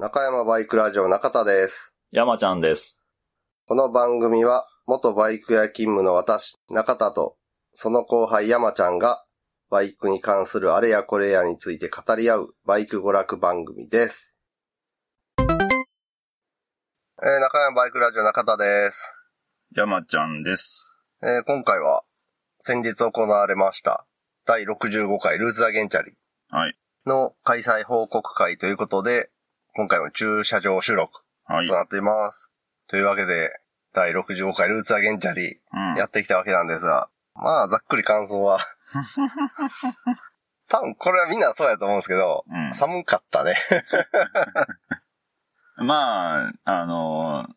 中山バイクラジオ中田です。山ちゃんです。この番組は、元バイク屋勤務の私、中田と、その後輩山ちゃんが、バイクに関するあれやこれやについて語り合う、バイク娯楽番組です。えー、中山バイクラジオ中田です。山ちゃんです。えー、今回は、先日行われました、第65回ルーズアゲンチャリはい。の開催報告会ということで、今回も駐車場収録はい。となっています。というわけで、第65回ルーツアゲンチャリうん。やってきたわけなんですが、まあ、ざっくり感想は、多分これはみんなそうやと思うんですけど、うん寒かったね。まあ、あのー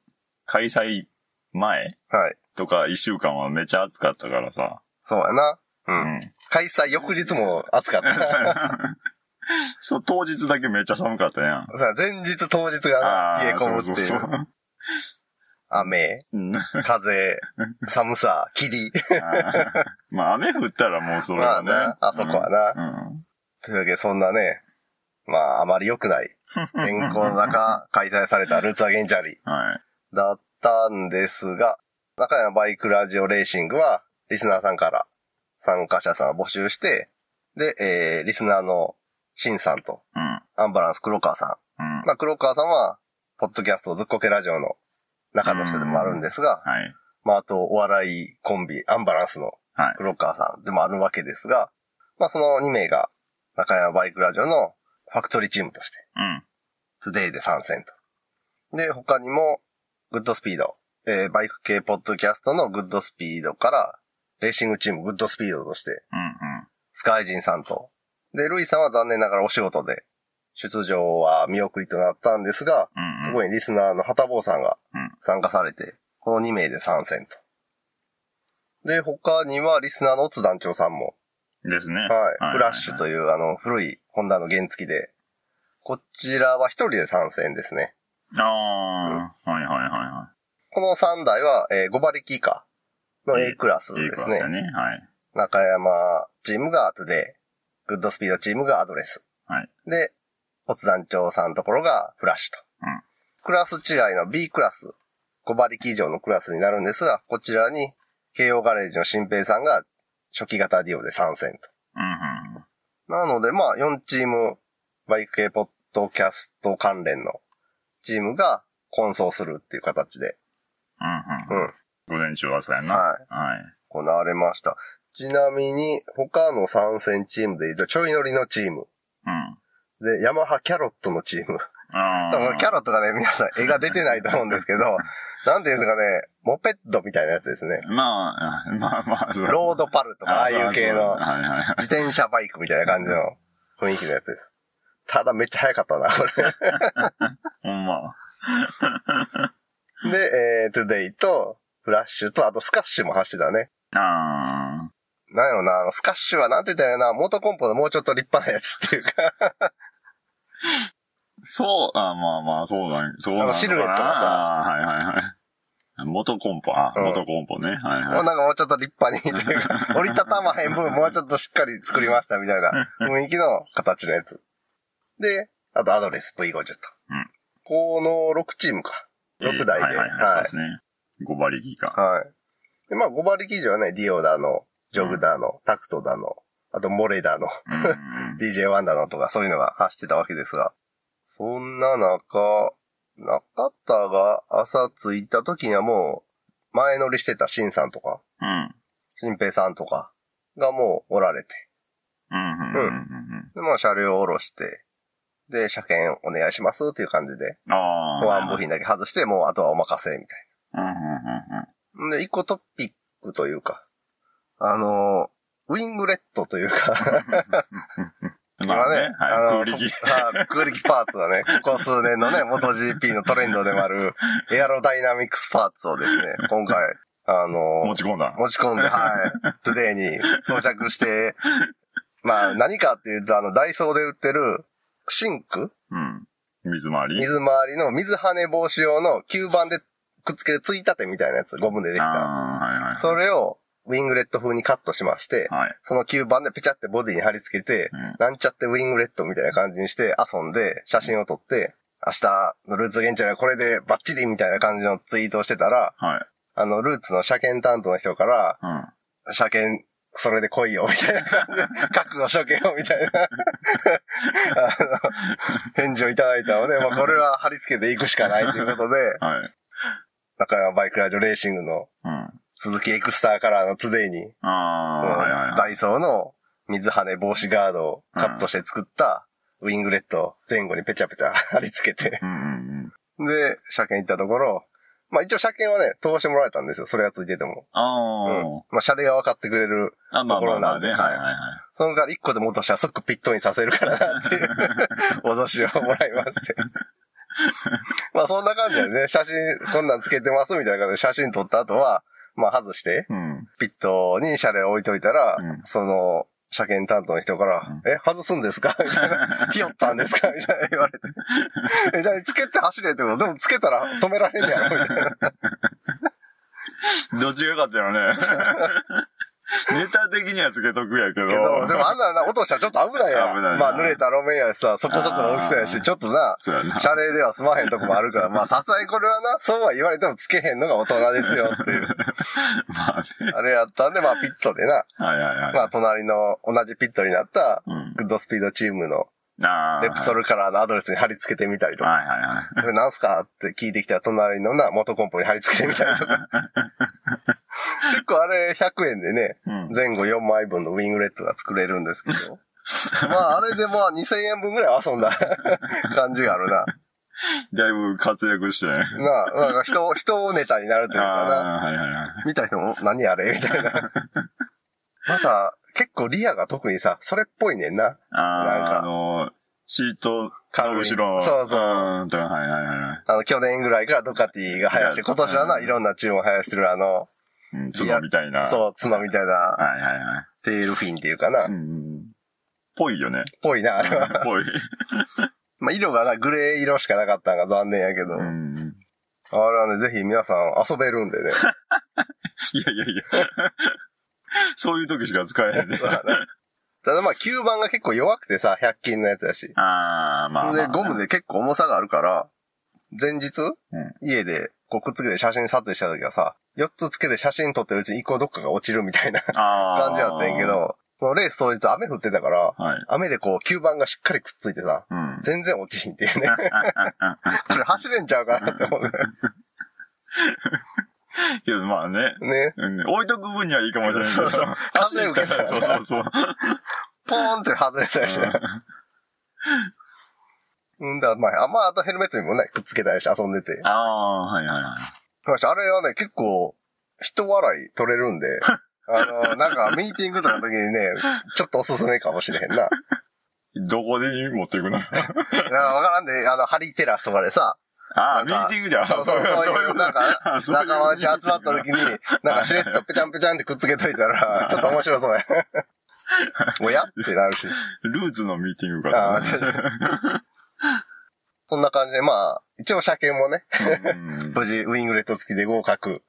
開催前はい。とか一週間はめっちゃ暑かったからさ。そうやな。う。うんん。開催翌日も暑かった。そう、当日だけめっちゃ寒かったやん。さ前日当日が冷え込むっていそうそうそうう。雨、うん風、寒さ、霧。まあ、雨降ったらもうそれまあはね。な、あそこはな。うん。というわけで、そんなね、まあ、あまり良くない、天候の中、開催されたルーツアゲンチャリはい。だったんですが、中山バイクラジオレーシングは、リスナーさんから参加者さんを募集して、で、えー、リスナーのシンさんと、うん。アンバランス黒川さうんん。。まあ、黒川さんは、ポッドキャストずっこけラジオの中の人でもあるんですが、はい。まあ、あと、お笑いコンビ、アンバランスのはい。黒川さんでもあるわけですが、まあ、その2名が、中山バイクラジオのファクトリーチームとして、うん。トゥデイで参戦と。で、他にも、グッドスピード、えーバイク系ポッドキャストのグッドスピードから、レーシングチームグッドスピードとして、うん。うん。スカイジンさんと、で、ルイさんは残念ながらお仕事で、出場は見送りとなったんですが、うん。すごいリスナーの旗坊さんがうん参加されて、この2名で参戦と。で、他にはリスナーのオツ団長さんも、ですね。はい、フラッシュという。いうあの古いホンダの原付で、こちらは一人で参戦ですね。ああ、はいはいはいはこの3台は、えー、5馬力以下の A クラスい。いいですね。クラスやね。はい。中山チームがトゥデイ、グッドスピードチームがアドレス。はい。で、オツ団長さんのところがフラッシュと。うんクラス違いの B クラス、5馬力以上のクラスになるんですが、こちらに、慶応ガレージの新平さんが初期型ディオで参戦と。うんうん。なので、まあ、4チーム、バイク系ポッドキャスト関連のチームが混走するっていう形で、うんうん。うん、午前中はそうやな。はい。はい。行われました。ちなみに、他の参戦チームで言うと、ちょい乗りのチーム。うん。で、ヤマハキャロットのチーム。あ多分キャロットがね、皆さん絵が出てないと思うんですけど、なんていうんですかね、モペットみたいなやつですね。まあ、まあまあ、ロードパルとか、ああいう系の。自転車バイクみたいな感じの雰囲気のやつです。ただめっちゃ速かったな、こ ほんま。れ。で、えー、トゥデイと、フラッシュと、あとスカッシュも走ってたね。あなんやろな、あのスカッシュはなんて言ったらいいな、モートコンポのもうちょっと立派なやつっていうか、あ。そう、あまあまあ、そうなん、そうなんあのシルエットがさあーはいはいはい。モトコンポ、あ、うんモトコンポね。はいはい。もうなんかもうちょっと立派にっていうか、折りたたまへん分もうちょっとしっかり作りましたみたいな 雰囲気の形のやつ。で、あとアドレス V50 と。うんこの6チームか。6台で。はいはいはい。そうですね。5馬力か。はい。で、まあ、5馬力以上はね、ディオだの、ジョグだの、タクトだの、あとモレだの。DJ ワンダのとかそういうのが走ってたわけですが、そんな中、中田が朝着いた時にはもう、前乗りしてたシンさんとか、うん。新平さんとかがもうおられて、うんうんで、まあ車両を下ろして、で、車検お願いしますっていう感じで。保安部品だけ外して、もうあとはお任せみたいうんうん。で、一個トピックというか、あの、ウィングレットというか、まあね、はい。空力。はい空力パーツだね。ここ数年のね、MotoGP のトレンドでもある、エアロダイナミクスパーツをですね、今回、あの、持ち込んだ。持ち込んで、はい、トゥデイに装着して、まあ何かっていうと、あの、ダイソーで売ってる、シンク？うん。水回り？水回りの水跳ね防止用の吸盤でくっつけるついたてみたいなやつ、ゴムでできた。ああ、はいはい。それを、ウィングレット風にカットしまして、はい。その吸盤でペチャってボディに貼り付けて、うんなんちゃってウィングレットみたいな感じにして遊んで、写真を撮って、明日のルーツ現地はこれでバッチリみたいな感じのツイートをしてたら、はい。あの、ルーツの車検担当の人から、うん。車検、それで来いよ、みたいな覚悟しとけよ、みたいな、あの、返事をいただいたので、まあ、これは貼り付けていくしかないということで、はい。中山バイクラジオレーシングのうん。スズキエクスターカラーのトゥデイに、ああ、はいはいはい。ダイソーの水跳ね防止ガードをカットして作ったウィングレット前後にペチャペチャ 貼り付けて、うんうんうん。で、車検行ったところ、まあ一応車検はね、通してもらえたんですよ。それがついてても。あうん。まあ車両が分かってくれる。あ。あ、まあまあまあね。ところなんではいはいはい。その代わり1個でも落としたら即ピットインさせるからなっていう 脅しをもらいまして。まあそんな感じでね、写真こんなんつけてますみたいな感じで写真撮った後は、まあ外して、うん。ピットに車両置いといたら、うんその、車検担当の人から、うんえ、外すんですか？みたいな。ひよったんですか？みたいな言われて。え、じゃあ、つけて走れってことでもつけたら止められんやろみたいな。どっちがよかったよね。ネタ的にはつけとくやけど。けど、でもあんなな落としたらちょっと危ないやん。危ないなまあ濡れた路面やしさ、そこそこの大きさやし、ちょっとな、そうやな。車齢では済まへんとこもあるから、まあさすがにこれはな、そうは言われてもつけへんのが大人ですよっていう。まあね。あれやったんで、まあピットでな、はいはいはい。まあ隣の同じピットになった、うん。グッドスピードチームの。レプソルカラーのアドレスに貼り付けてみたりとか、はいはいはい。それなんすかって聞いてきたら隣のな、元コンポに貼り付けてみたりとか。結構あれ100円でね、うん。前後4枚分のウィングレットが作れるんですけど。まああれでまあ2000円分ぐらい遊んだ 感じがあるな。だいぶ活躍してね。なあ、なんか人、人ネタになるというかな。はいはいはい。見た人も何あれ？みたいな。また、結構リアが特にさ、それっぽいねんな。ああ、なんかあの、シートのカウリ後ろの。そうそううんとはいはいはい。あの、去年ぐらいからドカティが生やして、今年はな、うんいろんなチームを生やしてるあの、うん、角みたいな。う。そう、角みたいな、はいはいはい。テールフィンっていうかな。うん。ぽいよね。ぽいな、あれは。ぽい。まあ、色がな、グレー色しかなかったのが残念やけど、うん。あれはね、ぜひ皆さん遊べるんでね。いやいやいや。そういう時しか使えへんね。ただまあ、吸盤が結構弱くてさ、100均のやつやし。ああ、まあまあ、で、ゴムで結構重さがあるから、前日、うん家でこうくっつけて写真撮影した時はさ、4つつけて写真撮ってるうちに1個どっかが落ちるみたいな。感じやったんやけ。ど、そのレース当日雨降ってたから、はい。雨でこう吸盤がしっかりくっついてさ、うん。全然落ちひんっていうね。これ走れんちゃうかなって思うね。けどまあね。ね。うん置いとく分にはいいかもしれないけど。そうそう走ったらそうそうそう。ポーンって外れたりして。うんだ、まあ、あまあ、あとヘルメットにもね、くっつけたりして遊んでて。ああ、はいはいはい。あれはね、結構、人笑い取れるんで、あの、なんか、ミーティングとかの時にね、ちょっとおすすめかもしれへんな。どこで持っていくの？なんかわからんで、あの、ハリテラスとかでさ、ああ、ミーティングじゃん。そうそう、そういう、なんか、仲間内集まった時に、なんかしれっとぺちゃんぺちゃんってくっつけといたら、ちょっと面白そうや。おやってなるし。ルーツのミーティングかあら。そんな感じで、まあ、一応車検もね、うん 無事ウィングレット付きで合格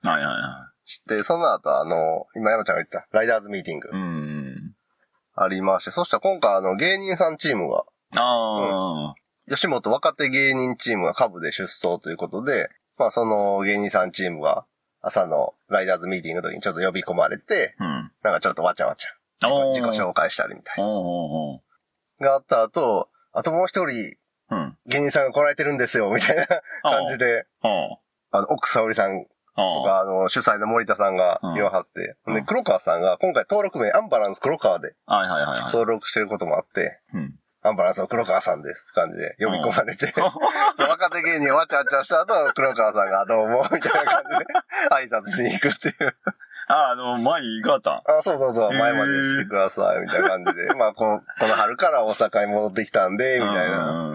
して、その後、あの、今山ちゃんが言った、ライダーズミーティング。ありまして、そしたら今回あの、芸人さんチームが、あ吉本若手芸人チームが株で出走ということで、まあその芸人さんチームが朝のライダーズミーティングの時にちょっと呼び込まれて、あ。うん。なんかちょっとわちゃわちゃ自己紹介したりみたいな。があった後、あともう一人うん。芸人さんが来られてるんですよ、みたいな感じで、あの、奥沙織さんとか、あの、主催の森田さんが言わはって、うん。で、黒川さんが今回登録名アンバランス黒川ではいはいはいはい。登録してることもあって、うん。アンバランスの黒川さんですって感じで呼び込まれて、若手芸人わちゃわちゃした後、黒川さんがどうも、みたいな感じで 挨拶しに行くっていう。あ、あの、前に行かったん？あ、そうそうそう、前まで来てください、みたいな感じで。まあ、この、この春から大阪に戻ってきたんで、みたいな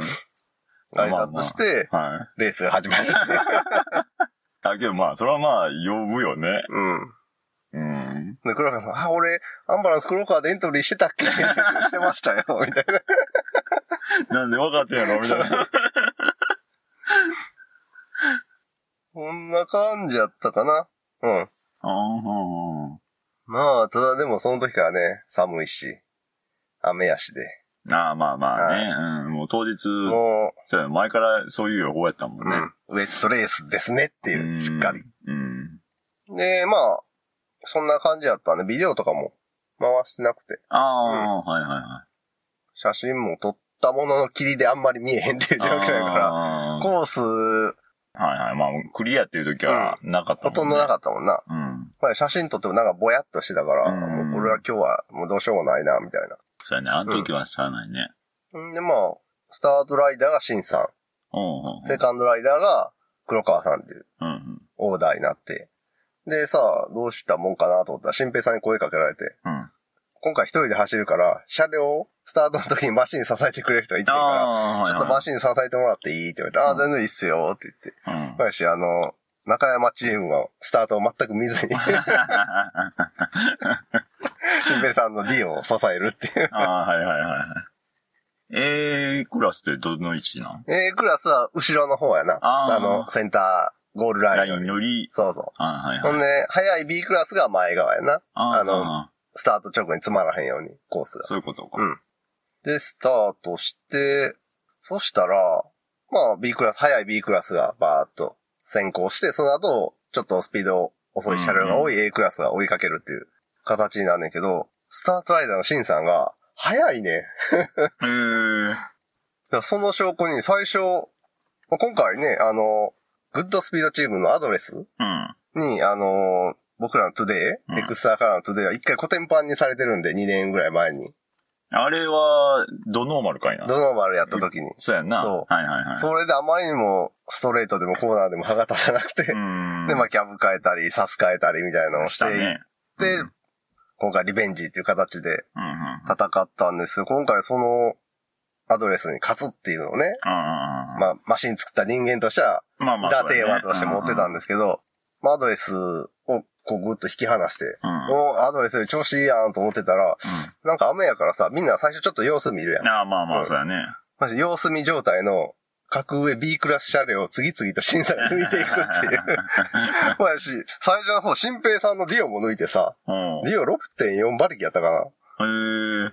うん挨拶して、はい。レースが始まる。だけどまあ、それはまあ、呼ぶよね。うん。うん。で、黒川さん、あ、俺、アンバランス黒川でエントリーしてたっけ？してましたよ、みたいな。なんで分かってんやろみたいな。こんな感じやったかな。うん。あーまあ、ただでもその時からね、寒いし、雨やしで。ああ、まあまあね。うん。もう当日、もそうや前からそういう予報やったもう、んね。うん、ウェットレースですねっていう、しっかり。うん。うん。で、まあ、そんな感じやったんで、ビデオとかも回してなくて、ああ、はいはいはい。写真も撮ったものの霧であんまり見えへんっていう状況やから、あーコース、はいはい。まあ、クリアっていう時はなかったもんね。ほとんどなかったもんな。うん。まあ、写真撮ってもなんかぼやっとしてたから、うんもうこれは今日はもうどうしようもないな、みたいな。そうやね。あの時はしゃあないね。んで、まあ、スタートライダーがシンさうんうんん、セカンドライダーが黒川さんっていううん。うんオーダーになって、で、さあ、どうしたもんかなと思ったら、新平さんに声かけられて、うん。うん。今回一人で走るから、車両、スタートの時にマシン支えてくれる人がいてるから、ちょっとマシン支えてもらっていいって言われて、ああ、全然いいっすよって言って。ン。うん。し、あの、中山チームはスタートを全く見ずに、新平さんの D を支えるっていう。ああ、はいはいはい。A クラスってどの位置なん？A クラスは後ろの方やな。あーあの、センター、ゴールラライインより。り、そうそう。はい。ほんで、早い B クラスが前側やな。ああのスタート直後に詰まらへんように、コースが。そういうことか。うん。で、スタートして、そしたら、まあ B クラス、早い B クラスがバーっと先行して、その後、ちょっとスピード遅い車両が多い A クラスが追いかけるっていう形になんねんけど、スタートライダーのシンさんが、早いね。へえ。だからその証拠に最初、まあ今回ね、あの、グッドスピードチームのアドレスうん。に、あの僕らのトゥデイ、うんエクスターカラーのトゥデイは一回コテンパンにされてるんで、2年ぐらい前に。あれは、ドノーマルかいな。ドノーマルやった時に。そうやんな。そうはいはいはい。それであまりにもストレートでもコーナーでも歯が立たなくて、うん。で、まあキャブ変えたり、サス変えたりみたいなのをししてたいっね。て、うん今回リベンジっていう形で。戦ったんですけど、今回そのアドレスに勝つっていうのをね。まあマシン作った人間としては、まあまあ裏テーマとして持ってたんですけど、まあアドレスをこうぐっと引き離して、うんうアドレス調子いいやんと思ってたら、なんか雨やからさ、みんな最初ちょっと様子見るやん。ああ、まあまあ、そうやね。マジ様子見状態の格上 B クラス車両を次々と審査に抜いていくっていう。まあやし、最初の方、新平さんのディオも抜いてさ、うん。ディオ6.4馬力やったかな。へえ。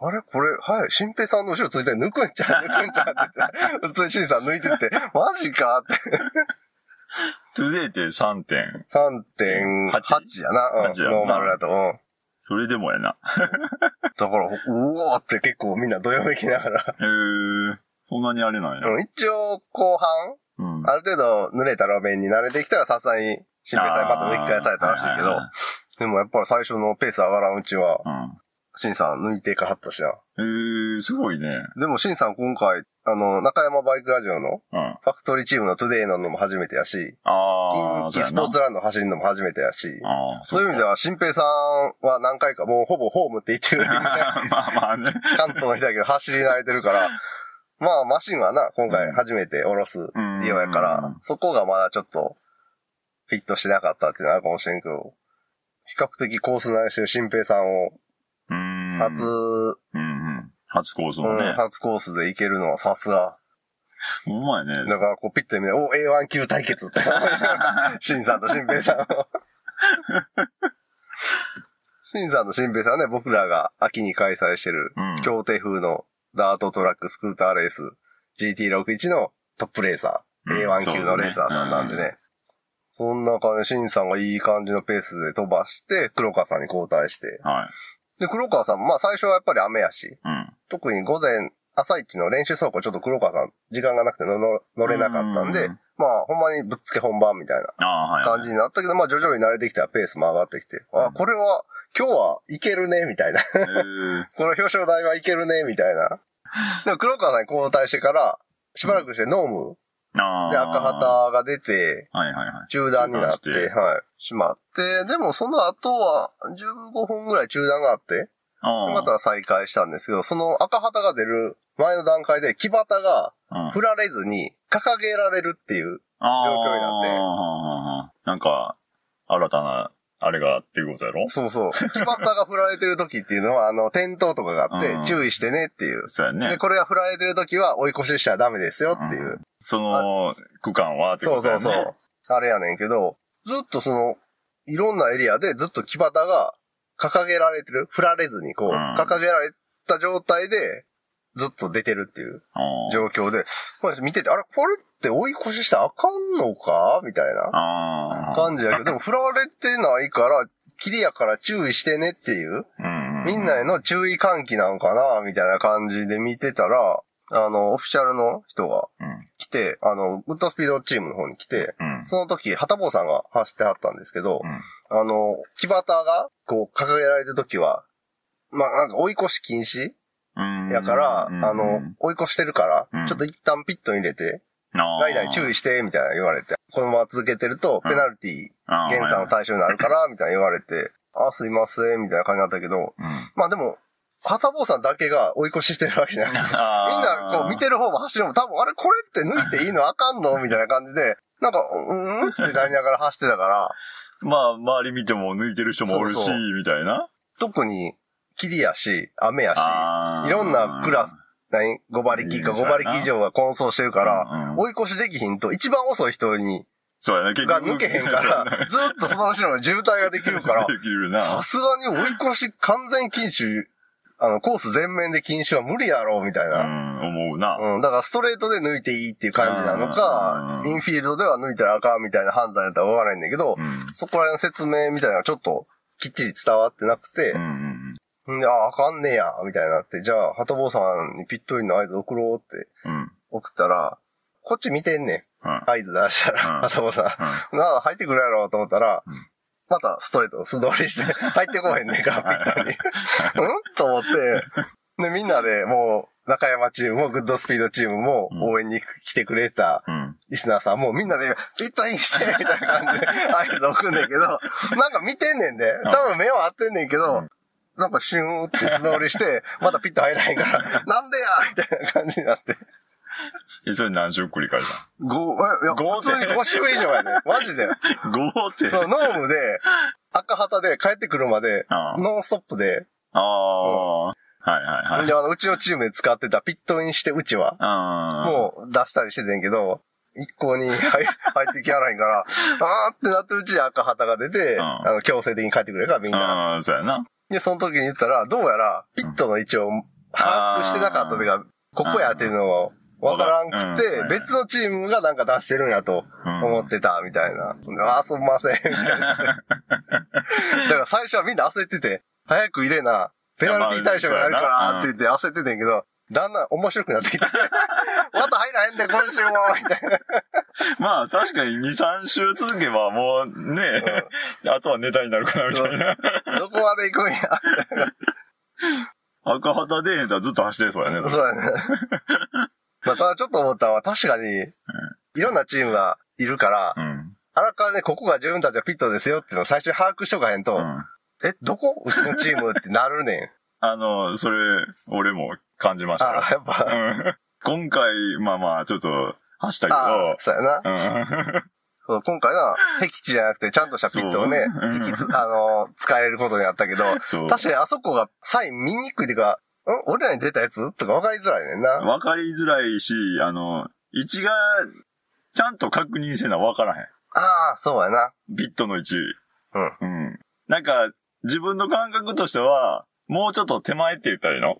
あれ？これ、はい、新平さんの後ろついて抜くんちゃう？抜くんちゃう？って言って、普通に新平さん抜いてって、マジかって。トゥデイって3点。3.8やな。うん、8やなノーマルだと。うん。それでもやな。だから、うおーって結構みんなどよめきながら。へえ。そんなにあれなんや。うん一応、後半、うん。ある程度濡れた路面に慣れてきたらさすがに、新平さんにパッと抜き返されたらしいけど、でもやっぱり最初のペース上がらんうちは、あシンさん抜いてかはったしな。へえ、すごいね。でもシンさん今回、あの、中山バイクラジオのうん。ファクトリーチームのトゥデイののも初めてやし、ああ、近畿スポーツランド走るのも初めてやし、そういう意味では、新平さんは何回かもうほぼホームって言ってる。まあまあね。関東の人だけど走り慣れてるから、まあマシンはな、今回初めて下ろすディオやから、うん、そこがまだちょっとフィットしてなかったっていうのはあるかもしれんけど、比較的コース慣れしてる新平さんをうん。初、うんうん。初コースうんのね。初コースで行けるのはさすが。うまいね。だからこうピッと見て、お、A1 級対決って。新さんと新平さんを。新さんと新平さんはね、僕らが秋に開催してるうん協定風のダートトラックスクーターレース GT61 のトップレーサー、うん A1 級のレーサーさんなんでね。そんな感じで、新さんがいい感じのペースで飛ばして、黒川さんに交代して。はい。で、黒川さんもまあ最初はやっぱり雨やし、うん。特に午前、朝一の練習走行ちょっと黒川さん時間がなくて乗れなかったんでうん、まあほんまにぶっつけ本番みたいな。感じになったけど、まあ徐々に慣れてきたらペースも上がってきて、あ、これは今日はいけるね、みたいな。この表彰台はいけるね、みたいな。でも黒川さんに交代してから、しばらくしてノームああ。で赤旗が出て、はいはいはい。中断になってはい、しまって、でもその後は15分ぐらい中断があって。また再開したんですけど、その赤旗が出る前の段階で木旗がうん、振られずに掲げられるっていう、状況になってなんか、新たな、あれがっていうことやろ？そうそう。木旗が振られてる時っていうのは、あの、転倒とかがあってう、ん注意してねっていう。そうやねで、。これが振られてる時は追い越ししちゃダメですよっていう。その、区間はってそうことやね。そうそう。あれやねんけど、ずっとその、いろんなエリアでずっと木旗が掲げられてる。振られずにこう、うん掲げられた状態でずっと出てるっていう状況で、これ見てて、あれ、これって追い越ししたらあかんのか？みたいな。感じやけど、でも振られてないから、キリやから注意してねっていう。みんなへの注意喚起なんかなみたいな感じで見てたら、あの、オフィシャルの人がうん。来て、あの、グッドスピードチームの方に来て、うん。その時、旗坊さんが走ってはったんですけど、うん。あの、木端が、こう、掲げられてる時は、まあ、なんか追い越し禁止うん。やから、うんあの、追い越してるから、うんちょっと一旦ピットに入れて、ライダーに注意して、みたいな言われて、このまま続けてると、うんペナルティ減産の対象になるから、みたいな言われて、あ、すいません、みたいな感じになったけど、うん。まあでも、旗坊さんだけが追い越ししてるわけじゃなくて、みんなこう見てる方も走る方も多分、あれこれって抜いていいのあかんのみたいな感じで、なんか、うーんってなりながら走ってたから、まあ、周り見ても抜いてる人もおるし、そうそうみたいな。特に、霧やし、雨やし、いろんなクラス、何 ?5 馬力かうん5馬力以上が混走してるから、追い越しできひんと、一番遅い人に、そうやね、結が局。抜けへんから、ずっとその後ろの渋滞ができるから、さ。すがに追い越し完全禁止、あの、コース全面で禁止は無理やろ、みたいうな。ん、思うな。うん、だからストレートで抜いていいっていう感じなのか、うんインフィールドでは抜いたらあかんみたいな判断やったらわからないんだけど、うん。そこら辺の説明みたいなのがちょっときっちり伝わってなくてうん、うんんで、あ、あかんねや、みたいになって、じゃあ、鳩坊さんにピットインの合図送ろうって。送ったら、こっち見てんねん。うん。合図出したうんら、鳩坊さうんん。なあ、入ってくるやろうと思ったらうん、またストレート素通りして、入ってこへんねんから、ピットに。うん？と思って、で、みんなでもう、中山チームもグッドスピードチームもうん応援に来てくれたうん。リスナーさんもみんなでピットインして、みたいな感じで 合図送んねんけど、なんか見てんねんで。多分目は合ってんねんけど、なんかシューンって素通りして、またピット入らへんから、なんでやみたいな感じになって。え、それ何周繰り返し5、いや、五普通に5周以上やね。マジで。た ?5 って。そう、ノームで、赤旗で帰ってくるまで、ノンストップで、ああ。はいはいはい。で、あの、うちのチームで使ってたピットインして、うちは。もう出したりしててんけど、一向に入 入ってきやらへんから、あーってなってるうちに赤旗が出て、うんあの、強制的に帰ってくれるから、みんな。ああ、そうやな。で、その時に言ったら、どうやら、ピットの位置を把握してなかったというか、ここやっていうのをわからんくうんて、別のチームがなんか出してるんやと思ってた、みたいな。あー、すんません、みたいな。だから最初はみんな焦ってて、早く入れな、ペナルティ対象がやるからって言って焦っててんけど、だんだん面白くなってきた。また入らへんで、今週もみたいな。まあ確かに2、3週続けばもうね、あとはネタになるかなみたいな。どこまで行くんや。赤旗でへんたらずっと走ってそうやね。そうやね。まあ、ただちょっと思ったのは、確かに、いろんなチームがいるから、うん。あらかじめここが自分たちはピットですよっていうのを最初に把握しとかへんと、うん。え、どこ？うちのチームってなるねん。あの、それ、俺も感じましたよあ、やっぱ、うん今回、まあまあ、ちょっと、走ったけあど、そうやな。うん。そう今回は、僻地じゃなくて、ちゃんとしたピットをねそう、引きつ、あの、使えることになったけど。確かにあそこがサイン見にくいっていうか、ん俺らに出たやつとか分かりづらいねんな。わかりづらいし、あの、位置が、ちゃんと確認せなわからへん。ああ、そうやな。ピットの位置。うん。うん。なんか、自分の感覚としては、もうちょっと手前って言ったらいいの？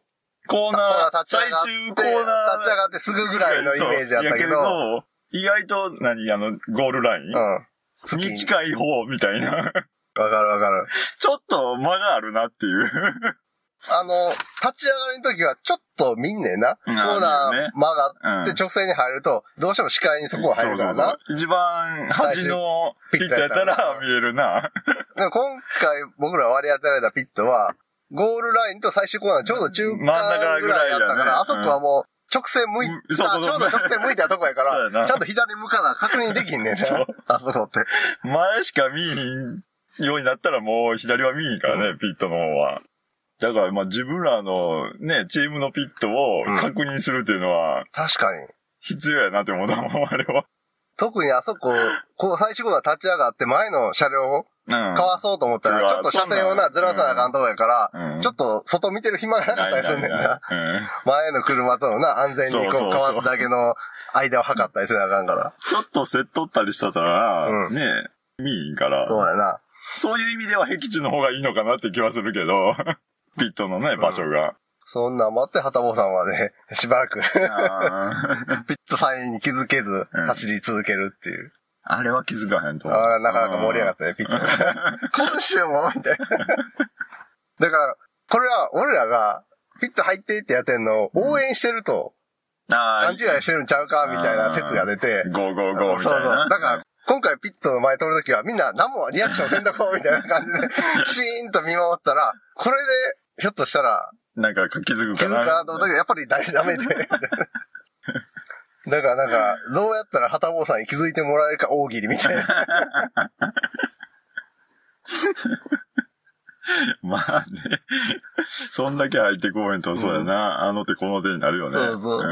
コーナー、最終コーナー。立ち上がってすぐぐらいのイメージやったけど、や意外と、何、あの、ゴールライン？うん。に近い方みたいな。わかるわかる。ちょっと間があるなっていう。あの、立ち上がりの時はちょっと見んねんな。コうんーナねー曲がうんって直線に入ると、どうしても視界にそこが入るからな。そうそうそう。一番端のピットやったら見えるな。今回僕ら割り当てられたピットは、ゴールラインと最終コーナーちょうど中間ぐらいやったから、あそこはもう直線向いうんそうそうそうあちょうど直線向いたとこやから、ちゃんと左向かな確認できんねんな。あそこって。前しか見えひんようになったらもう左は見えへんからね、ピットの方は。だからまあ自分らのね、チームのピットを確認するっていうのは確かに。必要やなって思ったもん、あれは。特にあそこ、こう最終コーナー立ち上がって前の車両をうん。かわそうと思ったら、うんちょっと車線をな、ずらさなあかんとこやから、うんちょっと外見てる暇がなかったりすんねんな。うん前の車とのな、安全にこそうかわすだけの間を測ったりせなあかんから。ちょっと競っとったりしたら、うんね、見えへんから、そうやな。そういう意味では僻地の方がいいのかなって気はするけど、ピットのね、場所が。そんなん待って、旗坊さんはね、しばらくあ ピットサインに気づけずうん走り続けるっていう。あれは気づかへんと。あれなかなか盛り上がったね、ピットが。今週もみたいな。だから、これは俺らが、ピット入ってってやってんのを応援してると、あ勘違いしてるんちゃうかみたいな説が出て、ゴーゴーゴーみそうそう。たいな。だから、今回ピットの前通るときはみんな何もリアクションせんとこうみたいな感じで、シーンと見守ったら、これで、ひょっとしたらなんか気づく気づくかな。かなと思ったけど、やっぱりダメで。だからなんか、どうやったら旗坊さんに気づいてもらえるか大喜利みたいな。まあね。そんだけ入ってこうへんと、そうやな。あの手この手になるよね。そうそう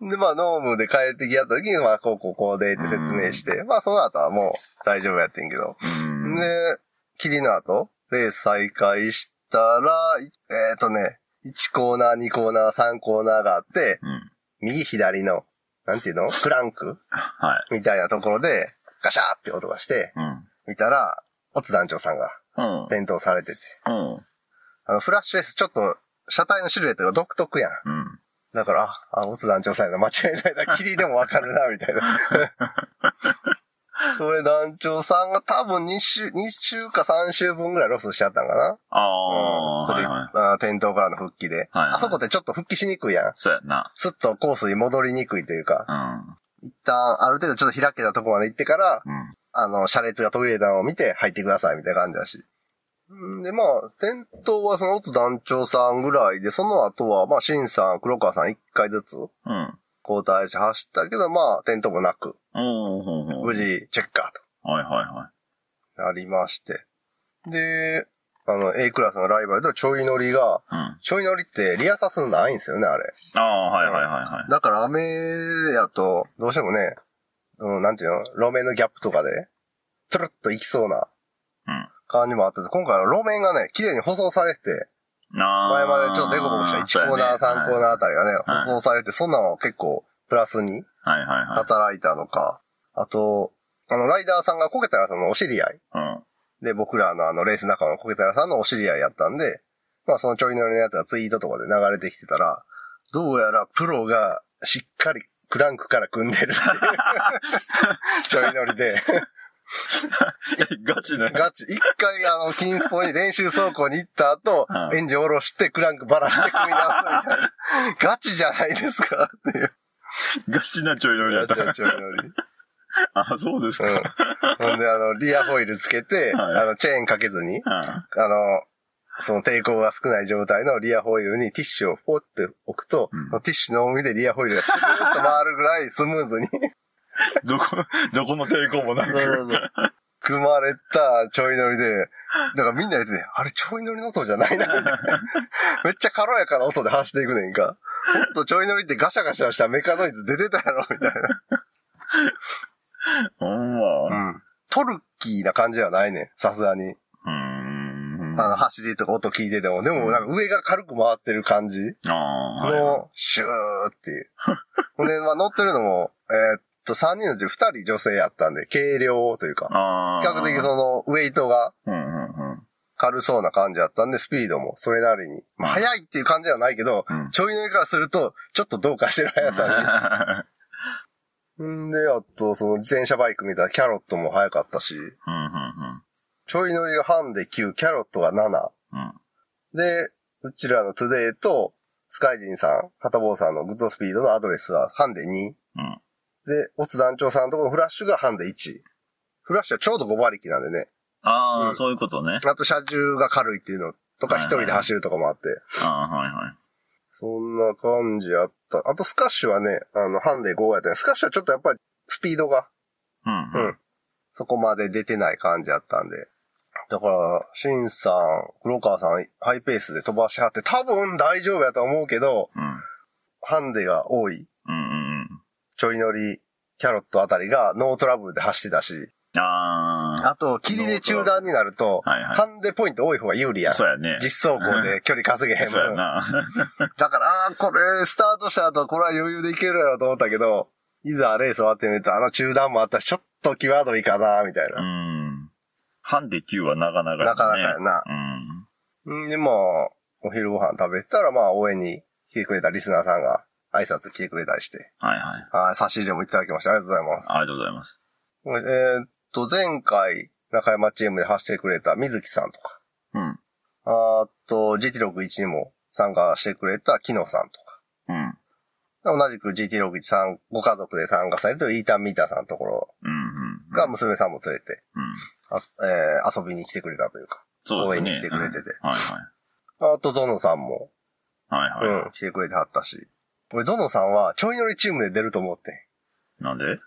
うん。で、まあ、ノームで帰ってきやった時に、まあ、こうこうこうでって説明して、まあ、その後はもう大丈夫やってんけど。うん。で、霧の後、レース再開したら、いえっ、とね、1コーナー、2コーナー、3コーナーがあって、うん。右左の、なんていうの？クランク？はい。みたいなところで、ガシャーって音がして、うん。見たら、オツ団長さんがうん。転倒されてて。うん。あの、フラッシュ S ちょっと、車体のシルエットが独特やん。うん。だから、あ、あオツ団長さんやな、間違いないな、霧でもわかるな、みたいな。それ団長さんが多分2週、2週か3週分ぐらいロスしちゃったんかな。ああ、うんそれはいはい。あ転倒からの復帰で。はいはいあそこってちょっと復帰しにくいやん。そうやな。すっとコースに戻りにくいというか、うん。一旦ある程度ちょっと開けたとこまで行ってから、うん。あの、車列が途切れたのを見て入ってくださいみたいな感じだし。んで、まあ、転倒はそのオツ団長さんぐらいで、その後は、まあ、シンさん、黒川さん一回ずつうん。交代して走ったけど、まあ、転倒もなく、うん。無事、チェッカーとはいはいはなりまして。で、あの、A クラスのライバルとちょい乗りが、い。うん。ちょい乗りってリアサスないんですよね、あれ。ああ、はいはいはいはい。だから雨やと、どうしてもね、うん、なんていうの、路面のギャップとかで、トゥルッと行きそうなうん。感じもあって、今回は路面がね、綺麗に舗装されて前までちょっとデコボコした1コーナー、3コーナーあたりがね、はい。舗装されて、そんなの結構プラスに。働いたのか、あと、あの、ライダーさんがコケタラさんのお知り合い。うん。で、僕らのあの、レース仲間のコケタラさんのお知り合いやったんで、まあそのちょい乗りのやつがツイートとかで流れてきてたら、どうやらプロがしっかりクランクから組んでるっていう。ちょい乗りで、え、ガチね。ガチ、一回あの、金スポに練習走行に行った後、うんエンジン下ろしてクランクバラして組み直すみたいな。ガチじゃないですかっていう。ガチなちょい乗りやった。ガチのちょい乗り。あ、そうですか。うん。ほんで、あの、リアホイールつけて、はいあの、チェーンかけずに、うん。あの、その抵抗が少ない状態のリアホイールにティッシュをポッて置くと、うんティッシュの重みでリアホイールがスルーッと回るぐらいスムーズに どこ、どこの抵抗もなく。組まれたちょい乗りで、だからみんな言ってて、あれちょい乗りの音じゃないな。めっちゃ軽やかな音で走っていくねんか。もっとちょい乗りってガシャガシャしたメカノイズ出てたやろ、みたいほんな。ま。うん。トルキーな感じではないねん、さすがに。うーん。あの、走りとか音聞いてても、でもなんか上が軽く回ってる感じああ。の、シューっていう。ほんで、まあ乗ってるのも、えーっと、3人のうち2人女性やったんで、軽量というか。比較的その、ウェイトが。軽そうな感じだったんで、スピードもそれなりに。まあ、速いっていう感じではないけど、うんちょい乗りからすると、ちょっとどうかしてる速さに。んで、あと、その自転車バイク見たらキャロットも速かったし、うんうんちょい乗りがハンで9、キャロットが7。うん。うん。で、うちらのトゥデイと、スカイジンさん、ハタボーさんのグッドスピードのアドレスはハンで2。うん。で、オツ団長さんのところのフラッシュがハンデ1。フラッシュはちょうど5馬力なんでね。ああ、うんそういうことね。あと車重が軽いっていうのとかはいはい一人で走るとかもあって。ああ、はいはい。そんな感じやった。あとスカッシュはね、あの、ハンデ5やったね。スカッシュはちょっとやっぱりスピードが、うん。うん。そこまで出てない感じやったんで。だから、シンさん、黒川さん、ハイペースで飛ばしはって、多分大丈夫やと思うけど、うん。ハンデが多い、うんうんうん。ちょい乗り、キャロットあたりがノートラブルで走ってたし、ああ。あと、霧で中断になると、はいはいハンデポイント多い方が有利やん。そうやね。実走行で距離稼げへん分。そうやな。だから、あーこれ、スタートした後、これは余裕でいけるやろと思ったけど、いざレース終わってみると、あの中断もあったし、ちょっと際どいかな、みたいな。うん。ハンデ9はなかなかやね。なかなかやなうん。うん、で、まあ、お昼ご飯食べてたら、まあ、応援に来てくれたリスナーさんが挨拶来てくれたりして、はいはい。はい、差し入れもいただきまして、ありがとうございます。ありがとうございます。えーっと、前回、中山チームで走ってくれた水木さんとか、うん。あと、GT61 にも参加してくれた木野さんとか、うん。同じく GT61 さん、ご家族で参加されてるイータンミーターさんのところうん。うん。が娘さんも連れて、うん。あえー遊びに来てくれたというか。応援に来てくれててうんはいはい。あとゾノさんも、はいはい。うん、来てくれてはったし、俺ゾノさんはちょい乗りチームで出ると思ってんなんで？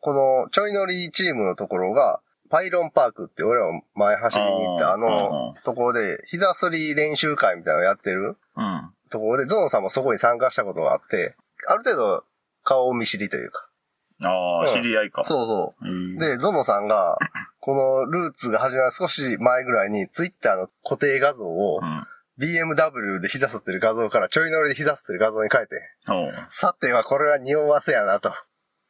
このちょい乗りチームのところが、パイロンパークって俺らも前走りに行ったあのところで、膝すり練習会みたいなのやってるうん。ところで、ゾノさんもそこに参加したことがあって、ある程度顔見知りというか。ああ、うん知り合いか。そうそう。うで、ゾノさんが、このルーツが始まる少し前ぐらいに、ツイッターの固定画像をう、ん。BMW で膝吸ってる画像からちょい乗りで膝吸ってる画像に変えて、さてはこれは匂わせやなと。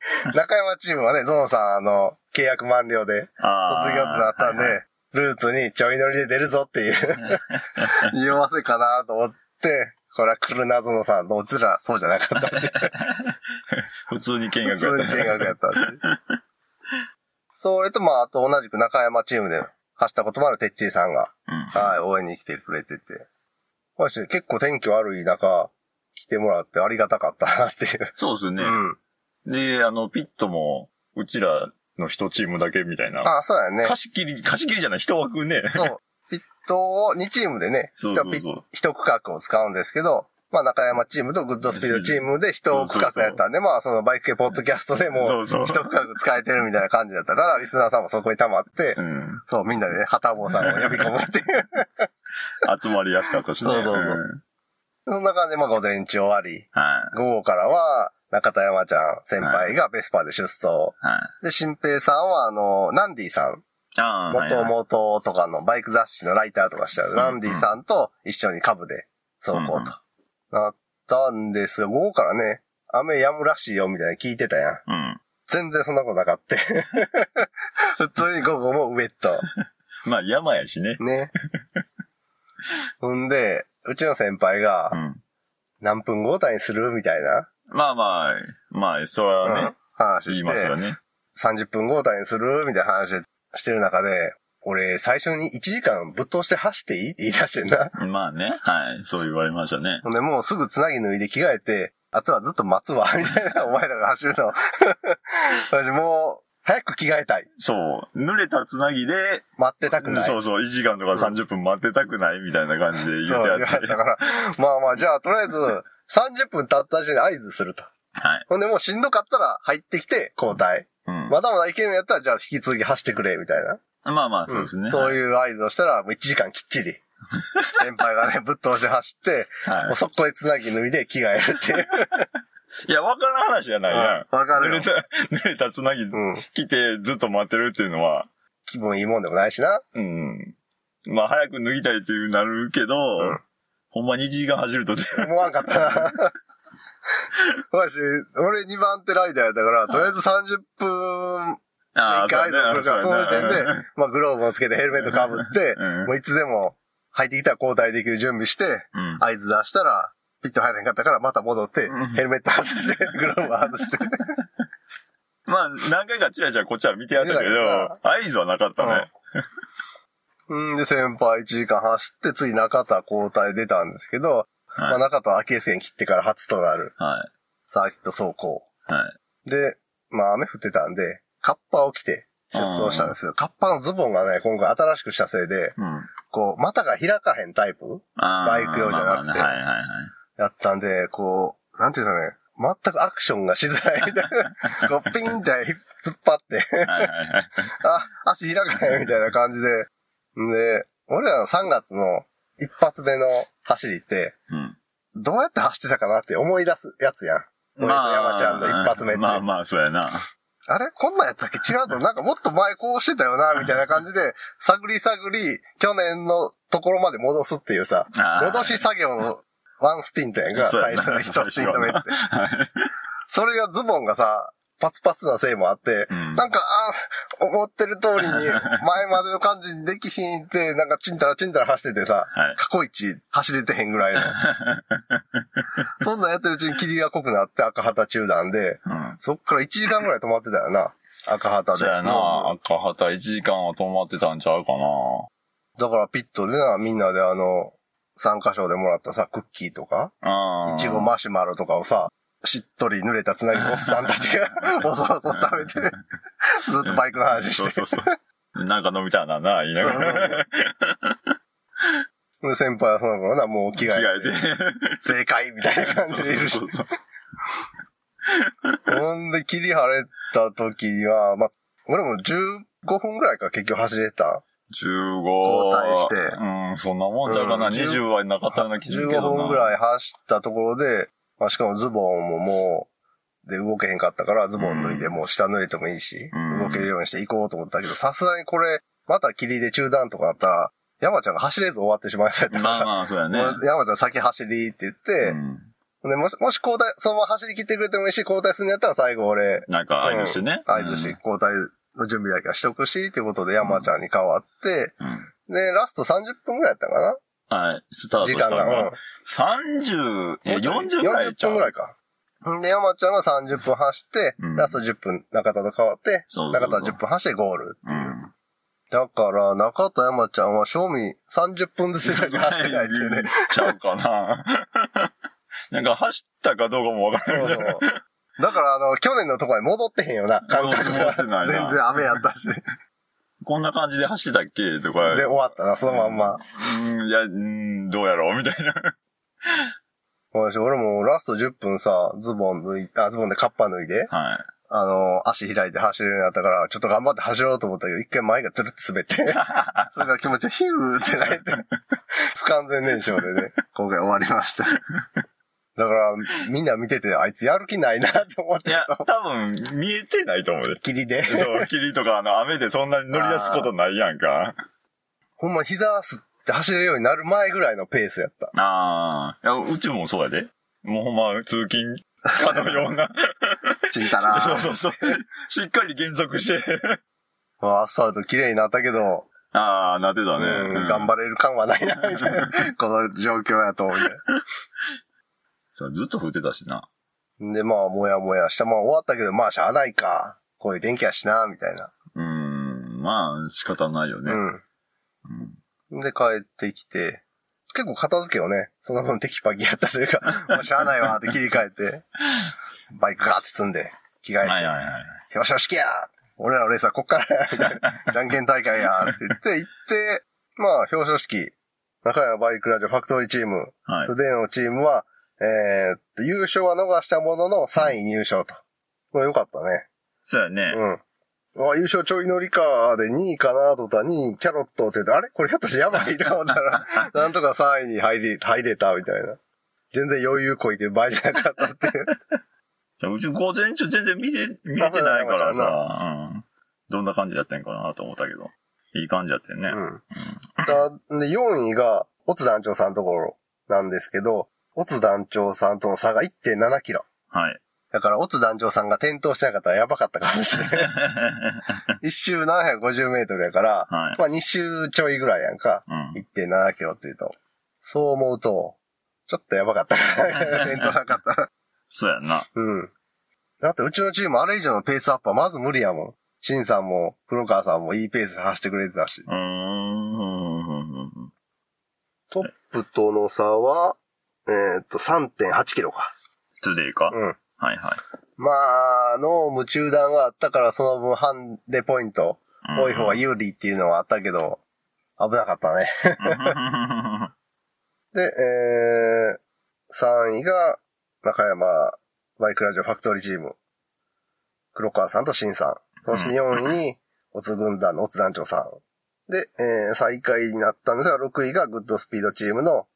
中山チームはね、ゾノさん、あの、契約満了で。卒業ってなったんで、はいはいルーツにちょい乗りで出るぞっていう、匂わせかなと思って、これは来るな、ゾノさん。どちらそうじゃなかった。普通に見学普通に見学やった。それと、まあ、あと同じく中山チームで走ったこともあるテッチーさんが、うん。はい、応援に来てくれてて。まあ結構天気悪い中、来てもらってありがたかったなっていう。そうですね。うん。で、あの、ピットも、うちらの一チームだけみたいな。あ、そうやね。貸し切り、貸し切りじゃない、一枠ね。そう。ピットを2チームでね、そうそうそう一区画を使うんですけど、まあ中山チームとグッドスピードチームで一区画やったんで、まあそのバイク系ポッドキャストでも一区画使えてるみたいな感じだったから、リスナーさんもそこに溜まって、うん。そう、みんなでね、旗坊さんを呼び込むっていう。集まりやすかったしね。そうそうそうんそんな感じで、まあ午前中終わり、はい。午後からは、中田山ちゃん先輩がベスパで出走。はい。で、新平さんは、あの、ナンディさん、ああ、はい元はい々とかのバイク雑誌のライターとかしてある、んナンディさんと一緒に株で走行と。なったんですが、午後からね、雨止むらしいよみたいな聞いてたやん。うん。全然そんなことなかった。普通に午後もウェット。まあ、山やしね。ね。ほんで、うちの先輩がう、ん。何分交代にするみたいな、まあまあ、まあ、それはね、うん話言いして、ますよね。30分交代にするみたいな話してる中で、俺、最初に1時間ぶっ通して走っていい？っ て言い出してんな。まあね、はい。そう言われましたね。ほんで、もうすぐつなぎ脱いで着替えて、あとはずっと待つわ、みたいな、お前らが走るの。私もう、早く着替えたい。そう。濡れたつなぎで、待ってたくない。そうそう、1時間とか30分待ってたくないみたいな感じで言そうってやって。言われたから。まあまあ、じゃあ、とりあえず、30分経った時点で合図すると。はい。ほんで、もうしんどかったら入ってきて交代。うん。まだまだいけるんやったら、じゃあ引き続き走ってくれ、みたいな。まあまあ、そうですね。そうう。いう合図をしたら、もう1時間きっちり。先輩がね、ぶっ通して走って、はもうそこでつなぎ脱いで着替えるっていう。い。いや、わからん話じゃないやん。わかるよ濡れ。た、濡れたつなぎうん。来てずっと待ってるっていうのは、気分いいもんでもないしな。うん。まあ、早く脱ぎたいっていうなるけど、うんほんまに1時間走ると、思わんかったな。わし、俺2番手ライダーやったから、とりあえず30分あ一回合図送るから、その時点で、まあグローブをつけてヘルメットかぶって、うんもういつでも入ってきたら交代できる準備して、うん。合図出したら、ピット入らへんかったからまた戻ってうん、ヘルメット外して、グローブ外して。まあ、何回かチラチラこっちは見てやったけど、合図はなかったね。うんで、先輩1時間走って、次中田交代出たんですけど、まあはい。中田は秋江線切ってから初となるはい。サーキット走行。はい。で、まあ雨降ってたんで、カッパを着て出走したんですけど、カッパのズボンがね、今回新しくしたせいで、うん。こう、股が開かへんタイプ？バイク用じゃなくてまあまあねはいはいはい。やったんで、こう、なんていうのね、全くアクションがしづらいみたいな。こう、ピンって突っ張って、はいはいはい。あ、足開かへんみたいな感じで。んで、俺らの3月の一発目の走りって、うん。どうやって走ってたかなって思い出すやつやん。俺と山ちゃんの一発目って。まあまあ、そうやな。あれ？こんなんやったっけ？違うぞ。なんかもっと前こうしてたよな、みたいな感じで、探り探り、去年のところまで戻すっていうさ、戻し作業のワンスティントやんか、最初の一スティント目って。はい それがズボンがさ、パツパツなせいもあって、うん。なんか、あ思ってる通りに、前までの感じにできひんって、なんかチンタラチンタラ走っててさ、はい。過去一走れてへんぐらいの。そんなんやってるうちに霧が濃くなって赤旗中断で、うん。そっから1時間ぐらい止まってたよな。赤旗で。そうやな赤旗1時間は止まってたんちゃうかなだからピットでな、みんなであの、参加賞でもらったさ、クッキーとか、うん。いちごマシュマロとかをさ、しっとり濡れたつなぎのおっさんたちが、おそおそ食べて、ずっとバイクの話して。そうそうそう。なんか飲みたいなな、言いながら。で先輩はその頃な、もう着替着替えて、えて。正解みたいな感じでいるしほんで、霧晴れた時には、まあ、俺も15分ぐらいか結局走れた。15。交代してうん、そんなもんちゃうかな。うん20はなかったような気するけ15どな。分ぐらい走ったところで、まあ、しかもズボンももう、で動けへんかったから、ズボン脱いでもう下脱いでもいいし、うん動けるようにして行こうと思ったけど、さすがにこれ、また霧で中断とかあったら、山ちゃんが走れず終わってしまいそうやったから、まあまあ、そうやね。山ちゃん先走りって言って、うんでもし、もし交代、そのまま走り切ってくれてもいいし、交代するんやったら最後俺、なんか合図してね。合図して交代の準備だけはしとくし、っていうことで山ちゃんに変わって、うん。で、ラスト30分ぐらいやったかなはい。スタート時間したのが。が。30、いや、40ぐらいちゃ40分うぐらいか。んで、山ちゃんが30分走って、うんラスト10分中田と変わって、そうそうそう中田10分走ってゴール。うん。だから、中田山ちゃんは賞味30分ずつぐらいで走ってないっていうね。ちゃうかな。なんか走ったかどうかもわからそうない。そう。だから、あの、去年のところに戻ってへんよな、感覚が。全然雨やったし。で、こんな感じで走ってたっけ？とか。終わったな、そのまんま。うん、いや、うん、どうやろう？みたいな。よし俺もラスト10分さ、ズボン脱い、あ、ズボンでカッパ脱いで、はい。あの、足開いて走れるようになったから、ちょっと頑張って走ろうと思ったけど、一回前がつるって滑って、それから気持ちがヒューってなって、不完全燃焼でね、今回終わりました。だから、みんな見てて、あいつやる気ないなって思っていや、た。多分、見えてないと思うで。霧で。そう、霧とかあの雨でそんなに乗り出すことないやんか。ほんま膝すって走れるようになる前ぐらいのペースやった。ああ。いや、うちもそうやで。もうほんま、通勤かのような。ちんたら そうそうそう。しっかり減速して。まあアスファルト綺麗になったけど、ああ、なってたね。うん、頑張れる感はないな、みたいな。この状況やと、みたずっと降ってたしな。で、まあ、もやもやした。まあ、終わったけど、まあ、しゃあないか。こういう天気やしな、みたいな。うーん、まあ、仕方ないよね。うん。で、帰ってきて、結構片付けをね、その分テキパキやったというか、もうしゃあないわって切り替えて、バイクガーって積んで、着替えて、はいはいはい。よしよしきや俺らのレースはこっからやみたいな。じゃんけん大会やって言って、行って、まあ、表彰式、中山バイクラジオファクトリーチーム、はいト。ゥデイのチームは、えーっと、優勝は逃したものの3位入賞と。これよかったね。そうやね。うん。あ、優勝ちょい乗りか、で2位かなと思ったら2位キャロットって言って、あれ？これひょっとしてやばいとか思ったら、なんとか3位に入り、入れたみたいな。全然余裕こいてる場合じゃなかったっていう。じゃあうち午前中全然見て、見えてないからさ、うん。どんな感じだったんかなと思ったけど。いい感じだったよね。うん。だで、4位が、オツ団長さんのところなんですけど、オツ団長さんとの差が1.7キロ。はい。だから、オツ団長さんが転倒してなかったらやばかったかもしれない。一周750メートルやから、はいまあ2周ちょいぐらいやんか。うん。1.7キロっていうと。そう思うと、ちょっとやばかった。転倒なかったら。そうやんな。うん。だってうちのチームあれ以上のペースアップはまず無理やもん。シンさんも、黒川さんもいいペースで走ってくれてたし。うーん。トップとの差は、えーっと、3.8キロか。トゥデイか？うん。はいはい。まあ、濃霧中断があったからその分ハンデポイントうん多い方が有利っていうのはあったけど、危なかったね。で、えー、3位が中山バイクラジオファクトリーチーム。黒川さんとシンさん。そして4位に、オツ軍団のオツ団長さん。で、えー、最下位になったんですが、6位がグッドスピードチームの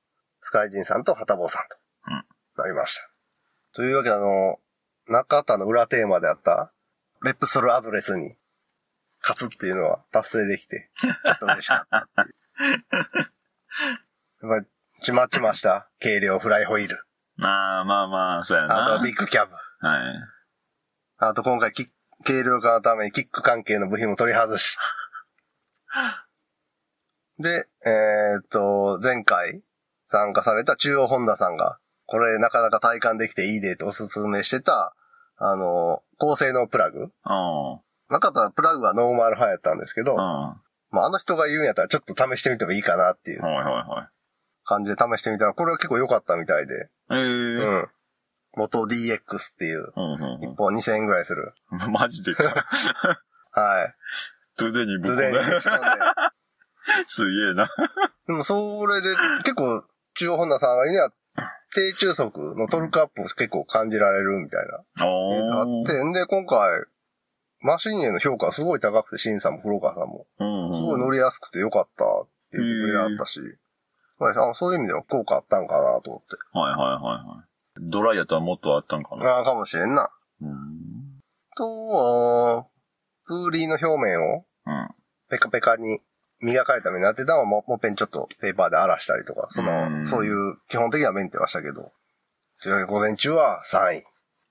スカイジンさんとハタボーさんとうんなりました。というわけで、あの、中田の裏テーマであった、レプソルアドレスに勝つっていうのは達成できて、ちょっと嬉しかったっていう。やっぱり、ちまちました。軽量フライホイール。まあまあまあ、そうやな。あとビッグキャブ。はい。あと今回き、軽量化のためにキック関係の部品も取り外し。で、えーっと、前回参加された中央ホンダさんが、これなかなか体感できていいでとおすすめしてた、あの、高性能プラグ。あ中田プラグはノーマル派やったんですけど、あ。まあ、あの人が言うんやったらちょっと試してみてもいいかなっていうはいはいは感じで試してみたら、これは結構良かったみたいで、い。ええうん。元 DX っていう、一本2000円ぐらいする。うん。マジでか。はい。トゥデにぶっ込んで すげえな。でもそれで結構、中央ホンダさんが言うには、低中速のトルクアップを結構感じられるみたいな。あ。って、んで、今回、マシンへの評価がすごい高くて、シンさんも黒川さんも。すごい乗りやすくてよかったって言ってくれてあったし、まあ、あそういう意味では効果あったんかなと思って。はいはいはいはい。ドライやったらもっとあったんかな。ああ、かもしれんな。うん。とは、風鈴の表面をうん。ペカペカに磨かれた目になってたのはももっぺんちょっとペーパーで荒らしたりとか、その、うんそういう基本的なメンテはしたけど、午前中は3位。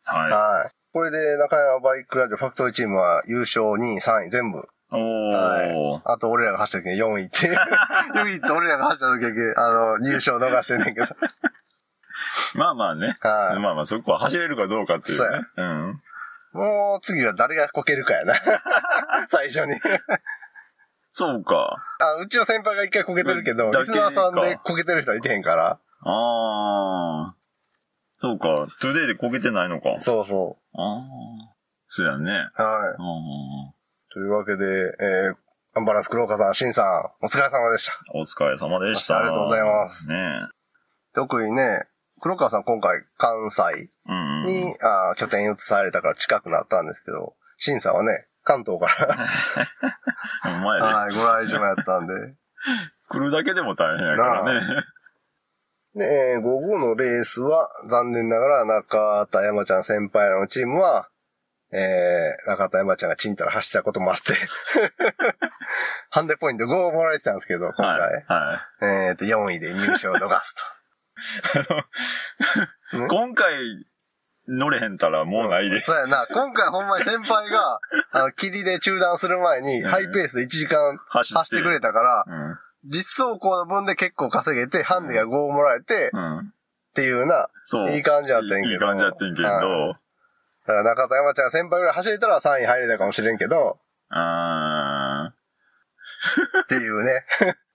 ははい。これで中山バイクラジオファクトリーチームは優勝2位、3位全部。い。おー。あと俺らが走った時に4位っていう。唯一俺らが走った時だけ、あの、入賞逃してんねんけど。まあまあね。はいまあまあそこは走れるかどうかっていうそうね。うん。もう次は誰がこけるかやな。最初に。そうか。あ、うちの先輩が一回こけてるけど、リスナーさんでこけてる人はいてへんから。ああ。そうか。トゥデイでこけてないのか。そうそああ。そうやね。う。はい。うんというわけで、えー、アンバランスクローカーさん、シンさん、お疲れ様でした。お疲れ様でした。ありがとうございますね特にね、黒川さん今回関西え。うん。に、あー拠点移されたから近くなったんですけど、シンさんはね、関東から、ほんまやで。はい、ご来場やったんで。来るだけでも大変やからね。で、えー午後のレースは、残念ながら中田山ちゃん先輩らのチームは、えー、中田山ちゃんがチンタラ走ったこともあって、ハンデポイント5をもらえてたんですけど、今はい。回。はえーと、4位で入賞を逃すい。今回、乗れへんたらもうないと。で。そうやな、今回ほんまに先輩が、あの、霧で中断する前に、うんハイペースで1時間走って。くれたから、うん。実走行の分で結構稼げて、ハンデが5をもらえて、うん。っていうな、そう。いい感じやったんやけどいいいい感じやってんけど。はだから中田山ちゃんが先輩ぐらい走れたら3位入れたかもしれんけど、あーっていうね。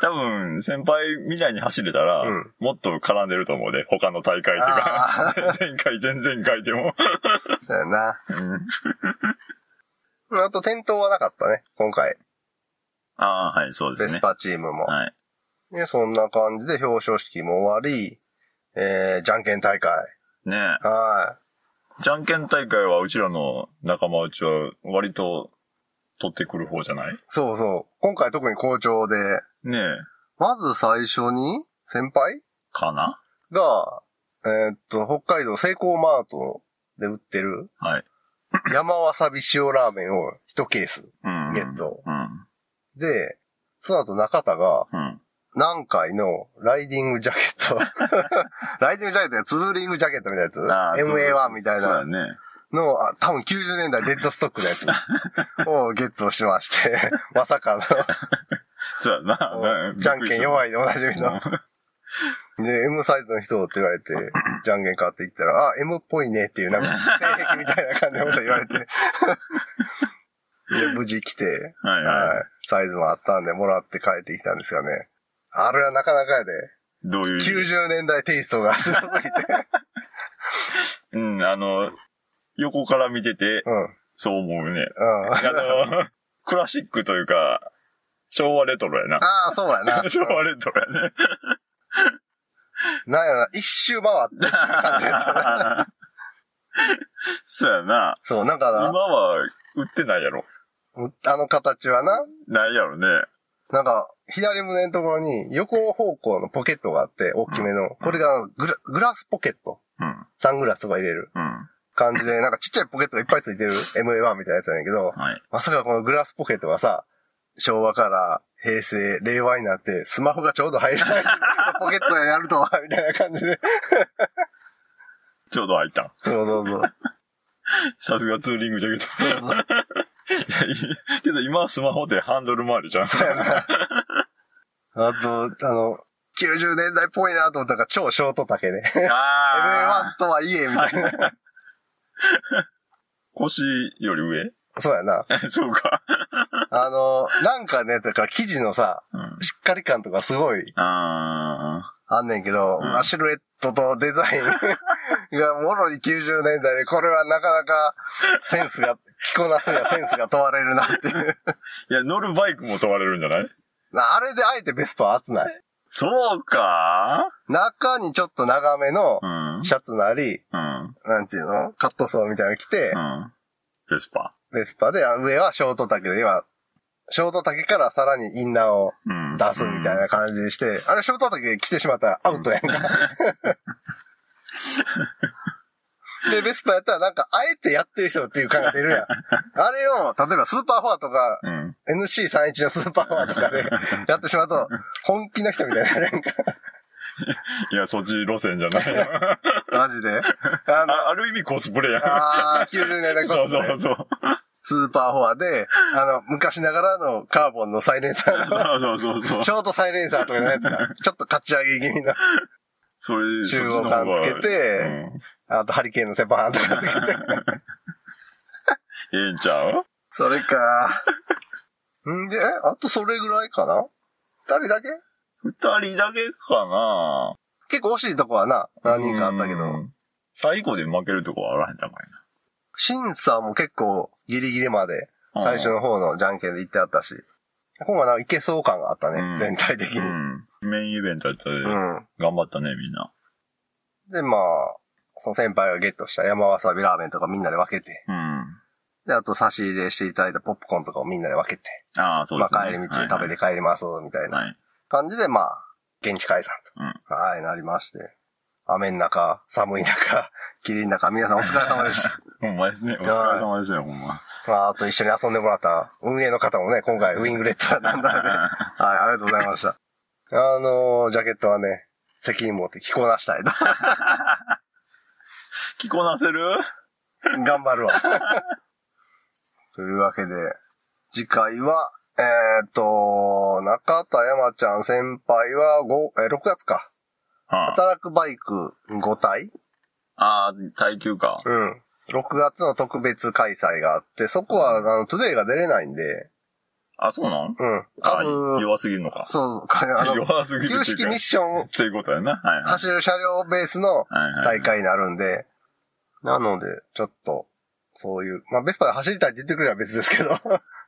多分、先輩みたいに走れたら、うんもっと絡んでると思うで、他の大会とか。前回、前々回でも。だよな。うん、あと転倒はなかったね、今回。ああ、はい、そうですね。ベスパチームも。はい。で、そんな感じで表彰式も終わり、えー、じゃんけん大会。ねはじゃんけん大会はうちらの仲間内は割と取ってくる方じゃないい？そうそう。今回特に好調で、ねえ。まず最初に、先輩？かな？が、えーっと、北海道セイコーマートで売ってるはい。山わさび塩ラーメンを1ケースうん。ゲット。うん。で、その後中田が、うん。南海のライディングジャケット。ライディングジャケットやツーリングジャケットみたいなやつ？ああそう ?MA1 みたいそうやなね。の、あ多分90年代デッドストックのやつをゲットしまして、まさか そうやな。の、じゃんけん弱いいでおなじみの。で、M サイズの人って言われて、じゃんけん買って言ったら、あ、M っぽいねっていう、なんか、性癖みたいな感じのこと言われて。で、無事来て、はいははい。サイズもあったんで、もらって帰ってきたんですがね。あれはなかなかやで。い。どういう意味？90年代テイストがすごすぎて。うん、あの、横から見てて、うん。そう思うね。うん。あの、クラシックというか、昭和レトロやな。ああ、そうやな。昭和レトロやね。なんやろな、一周回って感じのやつやなそうやな。そう、なんか今な、は売ってないやろ。あの形はな、ないやろね。なんか、左胸のところに横方向のポケットがあって、大きめの。これがグラグラスポケット。うん。サングラスとか入れるうん。感じで、なんかちっちゃいポケットがいっぱいついてる MA1 みたいなやつやねんけど、はい。まさかこのグラスポケットがさ、昭和から平成、令和になって、スマホがちょうど入る ポケットでやるとは、みたいな感じで。ちょうど入った。そうそうそう。さすがツーリングジャケット。いやいいけど今スマホでハンドル周りじゃん。あと、あの、90年代っぽいなと思ったから超ショート丈ね。あ LA1 とはいえ、みたいな。あ。腰より上？そうやな。そうか。あの、なんかね、だから生地のさ、うん。しっかり感とかすごいああんねんけど、うんまあシルエットとデザイン がもろに90年代で、これはなかなかセンスが、着こなすにはセンスが問われるなっていう。あ。いや、乗るバイクも問われるんじゃない？あれであえてベスパは熱ない。そうか中にちょっと長めのうん。シャツなり、うん。なんていうの？カットソーみたいなの着てう、ん。ベスパ。ベスパで、あ上はショート丈で、今、ショート丈からさらにインナーをうん。出すみたいな感じにして、あれショート丈着てしまったらアウトやんか。で、ベスパやったらなんか、あえてやってる人っていう感が出るやん。あれを、例えばスーパーフォアとか、うん。NC31 のスーパーフォアとかでやってしまうと、本気の人みたいになるやんか。いや、そっち路線じゃないよ。マジで。あの、あある意味コスプレやん。あー、90年代コスプレ、そうそうそう。スーパーフォアで、あの、昔ながらのカーボンのサイレンサーの、そうそうそうそう。ショートサイレンサーとかのやつが、ちょっとかち上げ気味の、それ、中央そっちの方が感つけてうん。あとハリケーンのセパーンとかつけて。ええんちゃう？それか。んで、えあとそれぐらいかな？二人だけ？二人だけかな。結構惜しいとこはな、何人かあったけど。うん。最後で負けるとこはあらへんたかい審査も結構ギリギリまで、な。最初の方のじゃんけんで行ってあったし。今回なんかいけそう感があったね、うん全体的に。ううん。ん。メインイベントやったで、頑張ったね、みんな。で、まあ、その先輩がゲットした山わさびラーメンとかみんなで分けて。うん。で、あと差し入れしていただいたポップコーンとかをみんなで分けて。ああ、そうですね。まあ帰り道で食べて帰ります、みたいはい。なはい。感じで、まあ、現地解散うん。と。はい、なりまして。雨の中、寒い中、霧の中、皆さんお疲れ様でした。ほんまですね。お疲れ様ですよ、ほんま。まあ、あと一緒に遊んでもらった運営の方もね、今回ウィングレットなんだね。はい、ありがとうございました。あのージャケットはね、責任持って着こなしたいと。着こなせる？頑張るわ。というわけで、次回は、えーっと、中田山ちゃん先輩は5、えー6月か。はあ働くバイク5体あー、耐久か。うん。6月の特別開催があって、そこは、あの、トゥデイが出れないんで、あ、そうなん？うん。あ株、弱すぎるのか。そう、かあの、弱すぎる。旧式ミッションっていうことやな。はいはい。走る車両ベースのはいはい。大会になるんで、なので、ちょっと、そういう、まあ、ベスパで走りたいって言ってくれば別ですけど、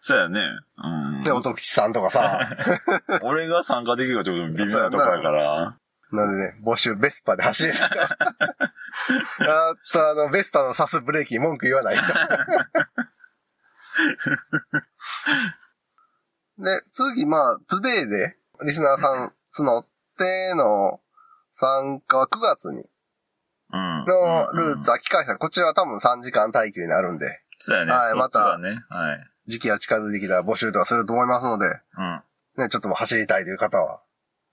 そうやね。うん。で、音吉さんとかさ、俺が参加できるかちょっと微妙なとこやから。なんでね、募集、ベスパで走れる人。あと、あの、ベスパのサスブレーキに文句言わない人。で、次、まあ、トゥデイで、リスナーさん募っての参加は9月に、うん。のルーツ、うん、秋開催。こちらは多分3時間耐久になるんで、そうやね。はいまたはね。はい。時期が近づいてきたら募集とかすると思いますので、うん。ね、ちょっと走りたいという方は、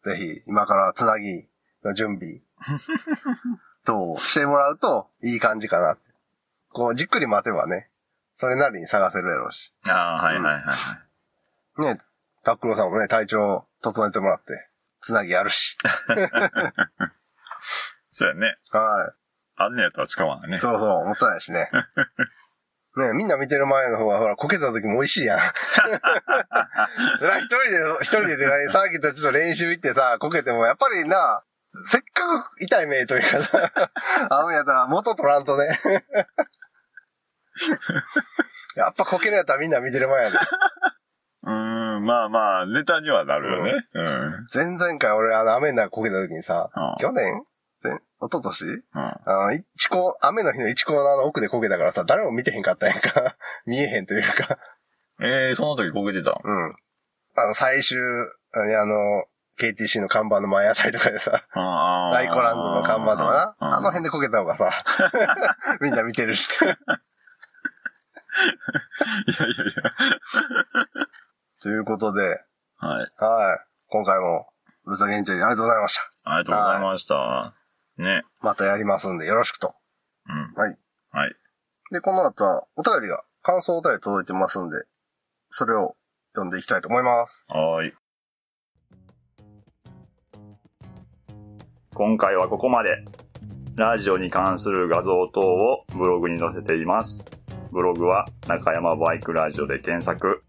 ぜひ、今からつなぎの準備、としてもらうといい感じかなって。こう、じっくり待てばね、それなりに探せるやろうし。ああ、はいはいはいはい。ね、タックロさんもね、体調整えてもらって、つなぎあるし。そうやね。はあんねやったら使わないい。ね。そうそう、もったいないしね。ねみんな見てる前の方が、ほら、こけた時も美味しいやん。それは一人で、一人ででサーキットちょっと練習行ってさ、こけても、やっぱりな、せっかく痛い目というかさ、あうんやったら元取らんとね。やっぱこけるやったらみんな見てる前やで。うーん、まあまあ、ネタにはなるよね。うん。前々回俺あの雨の中こけた時にさ、うん去年前、一昨年？うん。あの、一コー、雨の日の一コーナーの奥でこけたからさ、誰も見てへんかったやんか。見えへんというか。ええー、その時こけてたん？うん。あの、最終、あの KTC の看板の前あたりとかでさ、ライコランドの看板とかな、うんあの辺でこけた方がさ、みんな見てるし。いやいやいや。ということで、はい。はい。今回も、ルザゲンチェリーありがとうございました。ありがとうございました。ね。またやりますんで、よろしくと。うん。はい。はい。で、で、この後はお便りが、感想お便り届いてますんで、それを読んでいきたいと思います。はーい。今回はここまで。ラジオに関する画像等をブログに載せています。ブログは中山バイクラジオで検索。